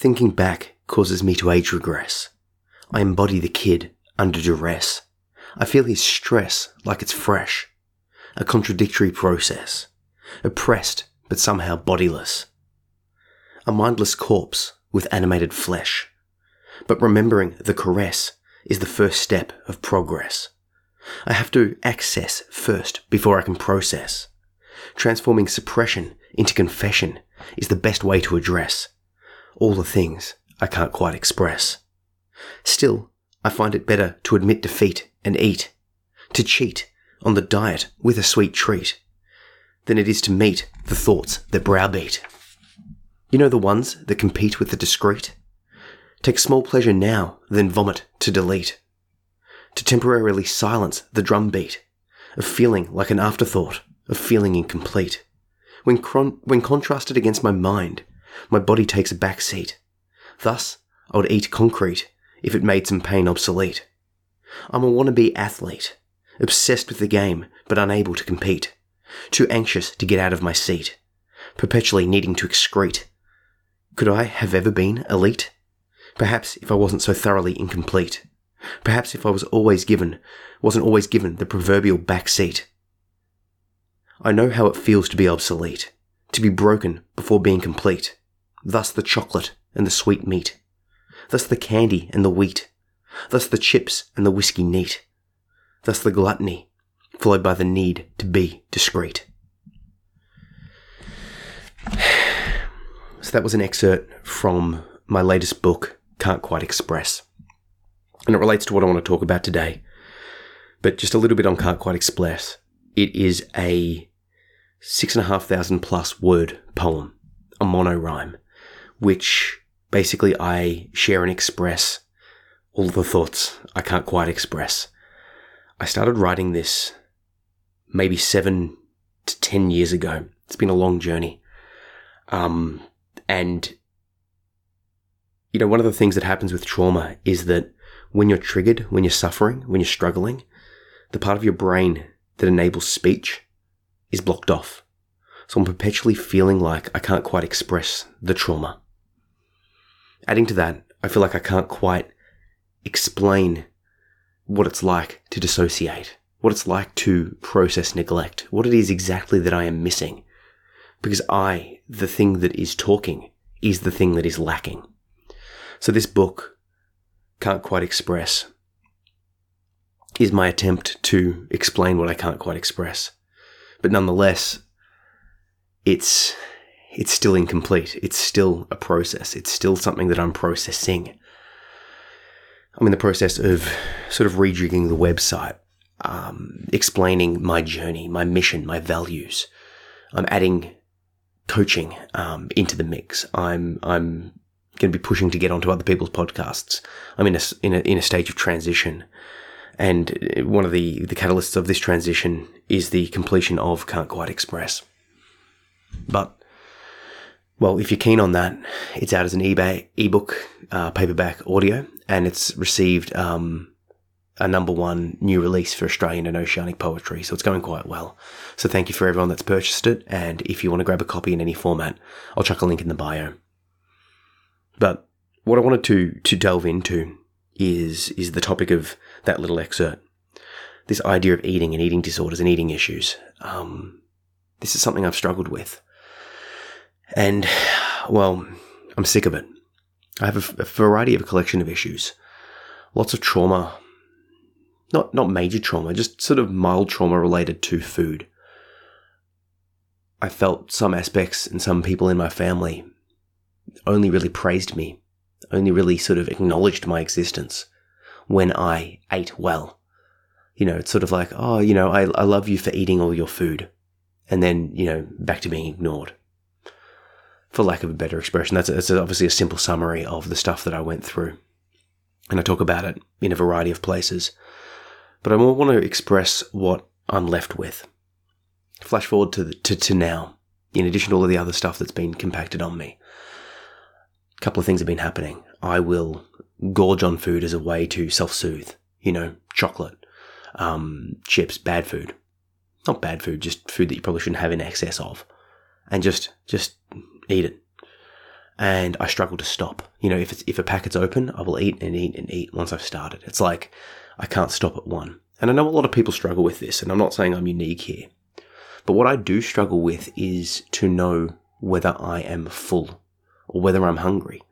Thinking back causes me to age regress. I embody the kid under duress. I feel his stress like it's fresh. A contradictory process. Oppressed, but somehow bodiless. A mindless corpse with animated flesh. But remembering the caress is the first step of progress. I have to access first before I can process. Transforming suppression into confession is the best way to address all the things I can't quite express. Still, I find it better to admit defeat and eat, to cheat on the diet with a sweet treat, than it is to meet the thoughts that browbeat. You know the ones that compete with the discreet? Take small pleasure now, then vomit to delete. To temporarily silence the drumbeat of feeling like an afterthought, of feeling incomplete. When, cron- when contrasted against my mind, my body takes a back seat. Thus, I would eat concrete if it made some pain obsolete. I'm a wannabe athlete, obsessed with the game but unable to compete, too anxious to get out of my seat, perpetually needing to excrete. Could I have ever been elite? Perhaps if I wasn't so thoroughly incomplete. Perhaps if I was always given, wasn't always given the proverbial back seat. I know how it feels to be obsolete, to be broken before being complete. Thus the chocolate and the sweet meat. Thus the candy and the wheat. Thus the chips and the whiskey neat. Thus the gluttony, followed by the need to be discreet. So that was an excerpt from my latest book, Can't Quite Express. And it relates to what I want to talk about today. But just a little bit on Can't Quite Express. It is a six and a half thousand plus word poem, a monorhyme, which basically I share and express all the thoughts I can't quite express. I started writing this maybe seven to ten years ago. It's been a long journey. Um, and, you know, one of the things that happens with trauma is that when you're triggered, when you're suffering, when you're struggling, the part of your brain that enables speech is blocked off. So I'm perpetually feeling like I can't quite express the trauma. Adding to that, I feel like I can't quite explain what it's like to dissociate, what it's like to process neglect, what it is exactly that I am missing. Because I, the thing that is talking, is the thing that is lacking. So this book can't quite express is my attempt to explain what I can't quite express. But nonetheless, it's it's still incomplete. It's still a process. It's still something that I'm processing. I'm in the process of sort of rejigging the website, um, explaining my journey, my mission, my values. I'm adding coaching um, into the mix. I'm I'm going to be pushing to get onto other people's podcasts. I'm in a in a in a stage of transition, and one of the the catalysts of this transition is the completion of Can't Quite Express. But well, if you're keen on that, it's out as an eBay ebook, uh, paperback audio, and it's received um, a number one new release for Australian and Oceanic poetry, so it's going quite well. So thank you for everyone that's purchased it, and if you want to grab a copy in any format, I'll chuck a link in the bio. But what I wanted to to delve into is is the topic of that little excerpt. This idea of eating and eating disorders and eating issues. Um, this is something I've struggled with. And, well, I'm sick of it. I have a, a variety of a collection of issues. Lots of trauma. Not, not major trauma, just sort of mild trauma related to food. I felt some aspects and some people in my family only really praised me, only really sort of acknowledged my existence when I ate well. You know, it's sort of like, oh, you know, I, I love you for eating all your food. And then, you know, back to being ignored for lack of a better expression. That's, that's obviously a simple summary of the stuff that I went through. And I talk about it in a variety of places. But I want to express what I'm left with. Flash forward to, the, to, to now, in addition to all of the other stuff that's been compacted on me. A couple of things have been happening. I will gorge on food as a way to self soothe. You know, chocolate, um, chips, bad food. Not bad food, just food that you probably shouldn't have in excess of. And just, just eat it. and I struggle to stop. You know, if it's, if a packet's open, I will eat and eat and eat once I've started. It's like I can't stop at one. And I know a lot of people struggle with this, and I'm not saying I'm unique here. But what I do struggle with is to know whether I am full or whether I'm hungry.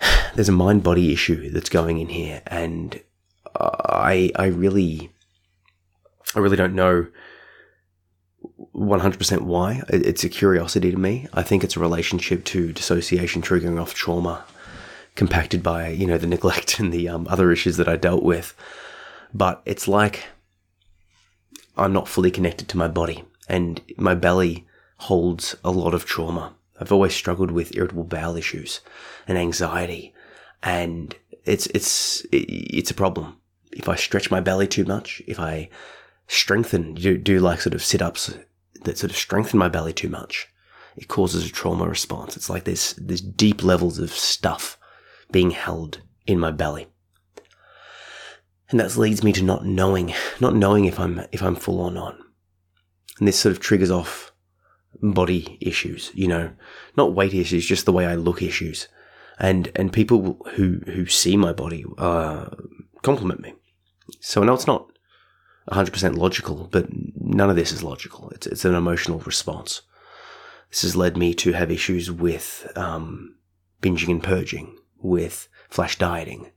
There's a mind body issue that's going in here, and I I really I really don't know 100% why. It's a curiosity to me. I think it's a relationship to dissociation triggering off trauma compacted by, you know, the neglect and the um, other issues that I dealt with. But it's like I'm not fully connected to my body and my belly holds a lot of trauma. I've always struggled with irritable bowel issues and anxiety and it's, it's, it's a problem. If I stretch my belly too much, if I strengthen, do, do like sort of sit ups that sort of strengthen my belly too much, it causes a trauma response. It's like there's, there's deep levels of stuff being held in my belly. And that leads me to not knowing, not knowing if I'm, if I'm full or not. And this sort of triggers off body issues, you know, not weight issues, just the way I look issues. And, and people who, who see my body, uh, compliment me. So know it's not 100% logical, but none of this is logical. It's, it's an emotional response. This has led me to have issues with um, binging and purging, with flash dieting,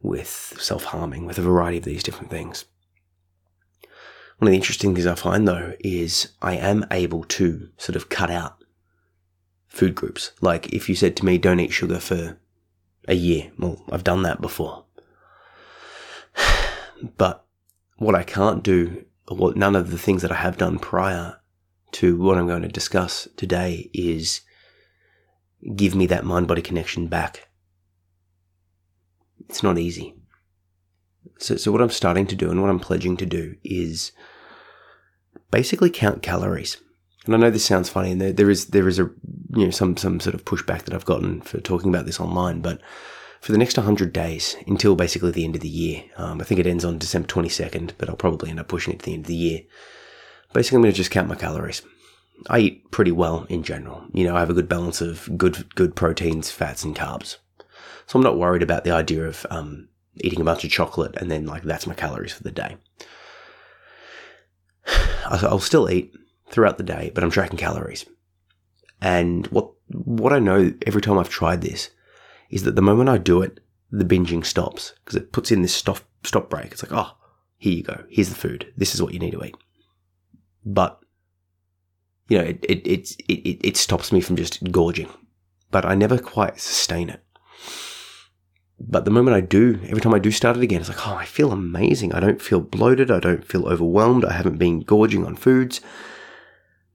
with self harming, with a variety of these different things. One of the interesting things I find though is I am able to sort of cut out food groups. Like if you said to me, don't eat sugar for a year, well, I've done that before. But what I can't do, what none of the things that I have done prior to what I'm going to discuss today is give me that mind body connection back. It's not easy. So, so what I'm starting to do and what I'm pledging to do is basically count calories. And I know this sounds funny, and there, there is there is a you know some some sort of pushback that I've gotten for talking about this online, but for the next 100 days until basically the end of the year. Um, I think it ends on December 22nd, but I'll probably end up pushing it to the end of the year. Basically, I'm going to just count my calories. I eat pretty well in general. You know, I have a good balance of good good proteins, fats, and carbs. So I'm not worried about the idea of um, eating a bunch of chocolate and then like that's my calories for the day. I'll still eat throughout the day, but I'm tracking calories. And what what I know every time I've tried this is that the moment I do it, the binging stops because it puts in this stop stop break. It's like, oh, here you go. Here's the food. This is what you need to eat. But you know, it it it it, it stops me from just gorging, but I never quite sustain it. But the moment I do, every time I do start it again, it's like, oh, I feel amazing. I don't feel bloated. I don't feel overwhelmed. I haven't been gorging on foods.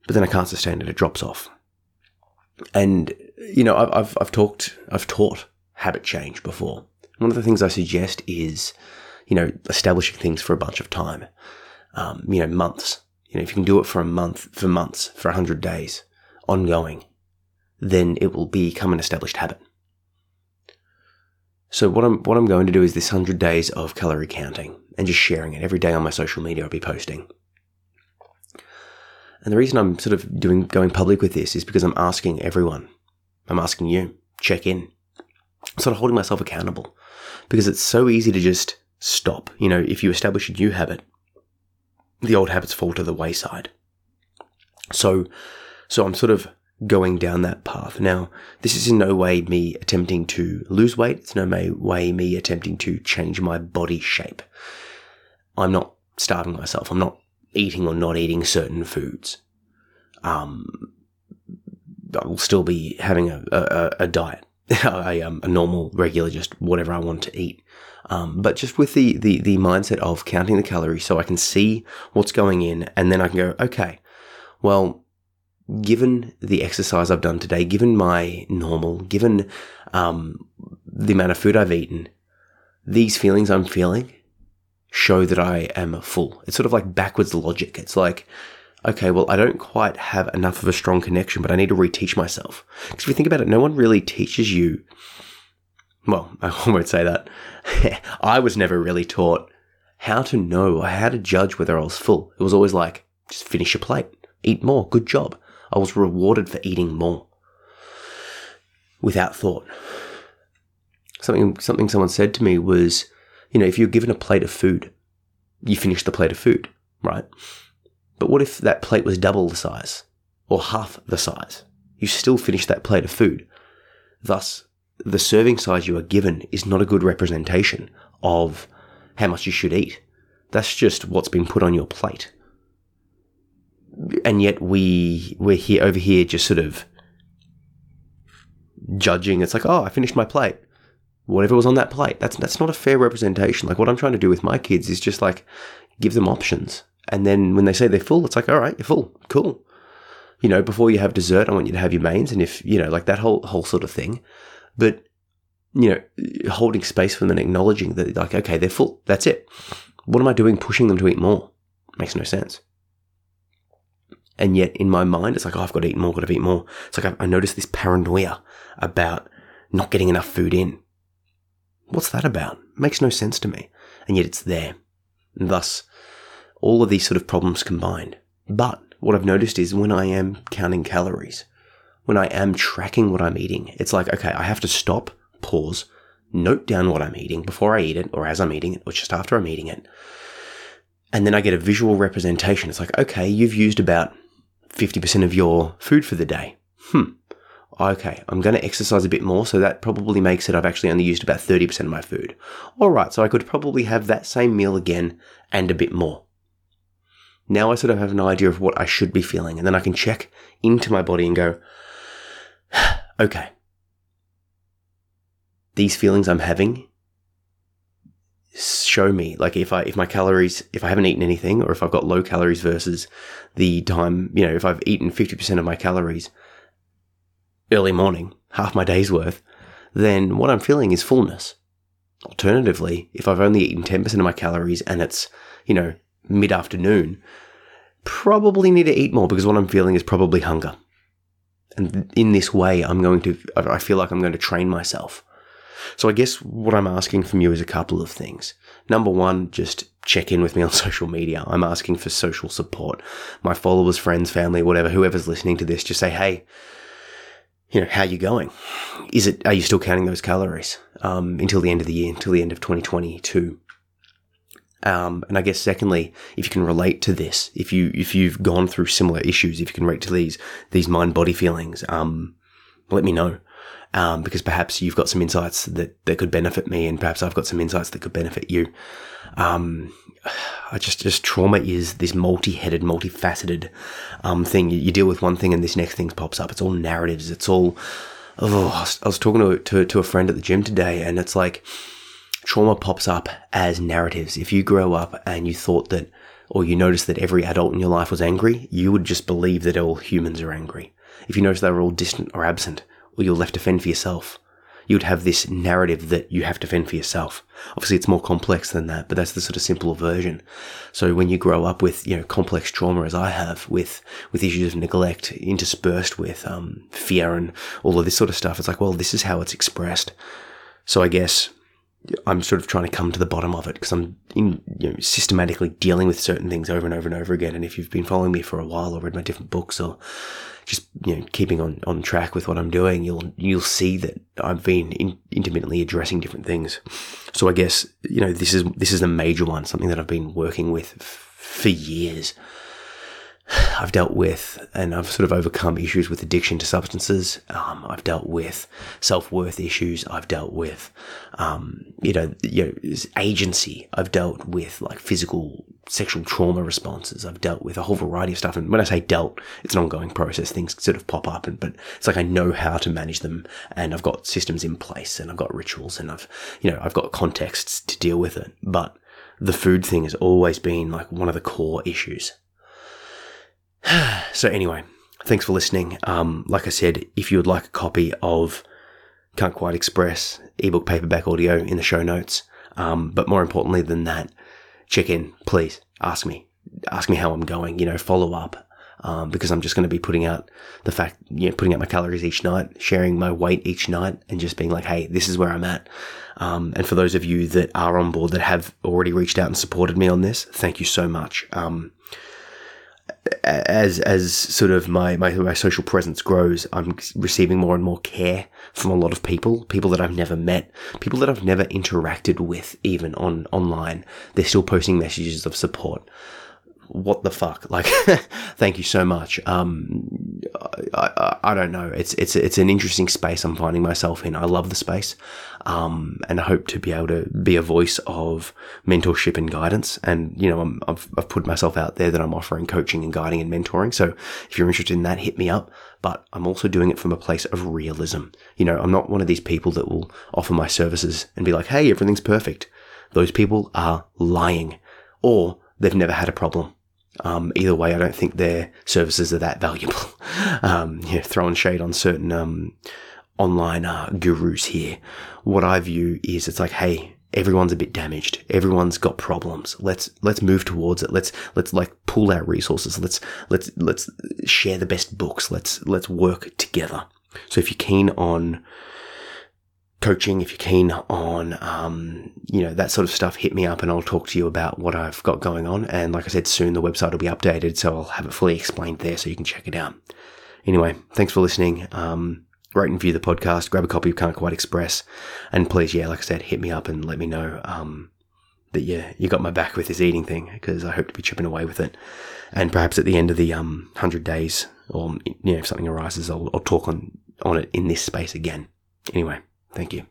But then I can't sustain it. It drops off. And you know, I've I've talked, I've taught habit change before. One of the things I suggest is, you know, establishing things for a bunch of time. Um, you know, months. You know, if you can do it for a month, for months, for a hundred days, ongoing, then it will become an established habit. So what I'm what I'm going to do is this hundred days of calorie counting and just sharing it every day on my social media. I'll be posting. And the reason I'm sort of doing going public with this is because I'm asking everyone. I'm asking you, check in. Sort of holding myself accountable because it's so easy to just stop. You know, if you establish a new habit, the old habits fall to the wayside. So, so I'm sort of going down that path. Now, this is in no way me attempting to lose weight. It's no way me attempting to change my body shape. I'm not starving myself. I'm not eating or not eating certain foods. Um, I will still be having a, a, a diet, a, um, a, normal, regular, just whatever I want to eat. Um, but just with the, the, the mindset of counting the calories so I can see what's going in and then I can go, okay, well, given the exercise I've done today, given my normal, given um, the amount of food I've eaten, these feelings I'm feeling, show that I am full. It's sort of like backwards logic. It's like, okay, well, I don't quite have enough of a strong connection, but I need to reteach myself. Because if you think about it, no one really teaches you. Well, I won't say that. I was never really taught how to know or how to judge whether I was full. It was always like, just finish your plate, eat more, good job. I was rewarded for eating more. without thought. Something, something someone said to me was, you know, if you're given a plate of food, you finish the plate of food, right? But what if that plate was double the size or half the size? You still finish that plate of food. Thus, the serving size you are given is not a good representation of how much you should eat. That's just what's been put on your plate. And yet we we're here over here just sort of judging. It's like, oh, I finished my plate. Whatever was on that plate. That's that's not a fair representation. Like what I'm trying to do with my kids is just like give them options. And then when they say they're full, it's like, all right, you're full. Cool. You know, before you have dessert, I want you to have your mains. And if, you know, like that whole whole sort of thing. But you know, holding space for them and acknowledging that, like, okay, they're full. That's it. What am I doing pushing them to eat more? Makes no sense. And yet in my mind, it's like, oh, I've got to eat more, got to eat more. It's like I, I noticed this paranoia about not getting enough food in. What's that about? makes no sense to me. And yet it's there. And thus, all of these sort of problems combined. But what I've noticed is when I am counting calories, when I am tracking what I'm eating, it's like, okay, I have to stop pause, note down what I'm eating before I eat it, or as I'm eating it, or just after I'm eating it. And then I get a visual representation. It's like, okay, you've used about 50% of your food for the day. Hmm. Okay, I'm going to exercise a bit more, so that probably makes it I've actually only used about 30% of my food. All right, so I could probably have that same meal again and a bit more. Now I sort of have an idea of what I should be feeling, and then I can check into my body and go, okay, these feelings I'm having show me like if I if my calories if I haven't eaten anything or if I've got low calories versus the time you know if I've eaten 50% of my calories early morning half my day's worth then what I'm feeling is fullness. Alternatively if I've only eaten 10% of my calories and it's you know mid afternoon probably need to eat more because what I'm feeling is probably hunger and in this way I'm going to I feel like I'm going to train myself so I guess what I'm asking from you is a couple of things. Number one, just check in with me on social media. I'm asking for social support. My followers, friends, family, whatever, whoever's listening to this, just say, hey, you know, how you going? Is it, are you still counting those calories, um, until the end of the year, until the end of 2022? Um, and I guess secondly, if you can relate to this, if you, if you've gone through similar issues, if you can relate to these, these mind body feelings, um, let me know um, because perhaps you've got some insights that, that could benefit me and perhaps I've got some insights that could benefit you. Um, I just, just trauma is this multi-headed, multifaceted, um, thing. You, you, deal with one thing and this next thing pops up. It's all narratives. It's all, oh, I was, I was talking to, to, to a friend at the gym today and it's like trauma pops up as narratives. If you grow up and you thought that, or you notice that every adult in your life was angry, you would just believe that all humans are angry. If you notice they were all distant or absent, or you're left to fend for yourself. You'd have this narrative that you have to fend for yourself. Obviously, it's more complex than that, but that's the sort of simple version. So when you grow up with, you know, complex trauma as I have, with, with issues of neglect interspersed with, um, fear and all of this sort of stuff, it's like, well, this is how it's expressed. So I guess I'm sort of trying to come to the bottom of it because I'm in, you know, systematically dealing with certain things over and over and over again. And if you've been following me for a while or read my different books or just you know keeping on, on track with what I'm doing, you'll you'll see that I've been in, intermittently addressing different things. So I guess you know this is this is a major one, something that I've been working with f- for years. I've dealt with and I've sort of overcome issues with addiction to substances. Um, I've dealt with self worth issues. I've dealt with, um, you know, you know, agency. I've dealt with like physical sexual trauma responses. I've dealt with a whole variety of stuff. And when I say dealt, it's an ongoing process. Things sort of pop up and, but it's like I know how to manage them and I've got systems in place and I've got rituals and I've, you know, I've got contexts to deal with it. But the food thing has always been like one of the core issues. so anyway, thanks for listening. Um, like I said, if you would like a copy of Can't Quite Express ebook, paperback, audio in the show notes. Um, but more importantly than that, check in, please. Ask me, ask me how I'm going. You know, follow up. Um, because I'm just going to be putting out the fact, you know, putting out my calories each night, sharing my weight each night, and just being like, hey, this is where I'm at. Um, and for those of you that are on board that have already reached out and supported me on this, thank you so much. Um, as as sort of my, my my social presence grows, I'm receiving more and more care from a lot of people, people that I've never met, people that I've never interacted with, even on online. They're still posting messages of support what the fuck? Like, thank you so much. Um, I, I, don't know. It's, it's, it's an interesting space I'm finding myself in. I love the space. Um, and I hope to be able to be a voice of mentorship and guidance. And, you know, i have I've put myself out there that I'm offering coaching and guiding and mentoring. So if you're interested in that, hit me up. But I'm also doing it from a place of realism. You know, I'm not one of these people that will offer my services and be like, Hey, everything's perfect. Those people are lying or they've never had a problem. Um, either way, I don't think their services are that valuable. um, know, throwing shade on certain um, online uh, gurus here. What I view is it's like, hey, everyone's a bit damaged. Everyone's got problems. Let's let's move towards it. Let's let's like pull our resources. Let's let's let's share the best books. Let's let's work together. So if you're keen on coaching, if you're keen on, um, you know, that sort of stuff, hit me up and I'll talk to you about what I've got going on. And like I said, soon the website will be updated, so I'll have it fully explained there so you can check it out. Anyway, thanks for listening. Um, rate and view the podcast, grab a copy of Can't Quite Express, and please, yeah, like I said, hit me up and let me know, um, that yeah, you got my back with this eating thing because I hope to be chipping away with it. And perhaps at the end of the um, 100 days, or you know, if something arises, I'll, I'll talk on, on it in this space again. Anyway, Thank you.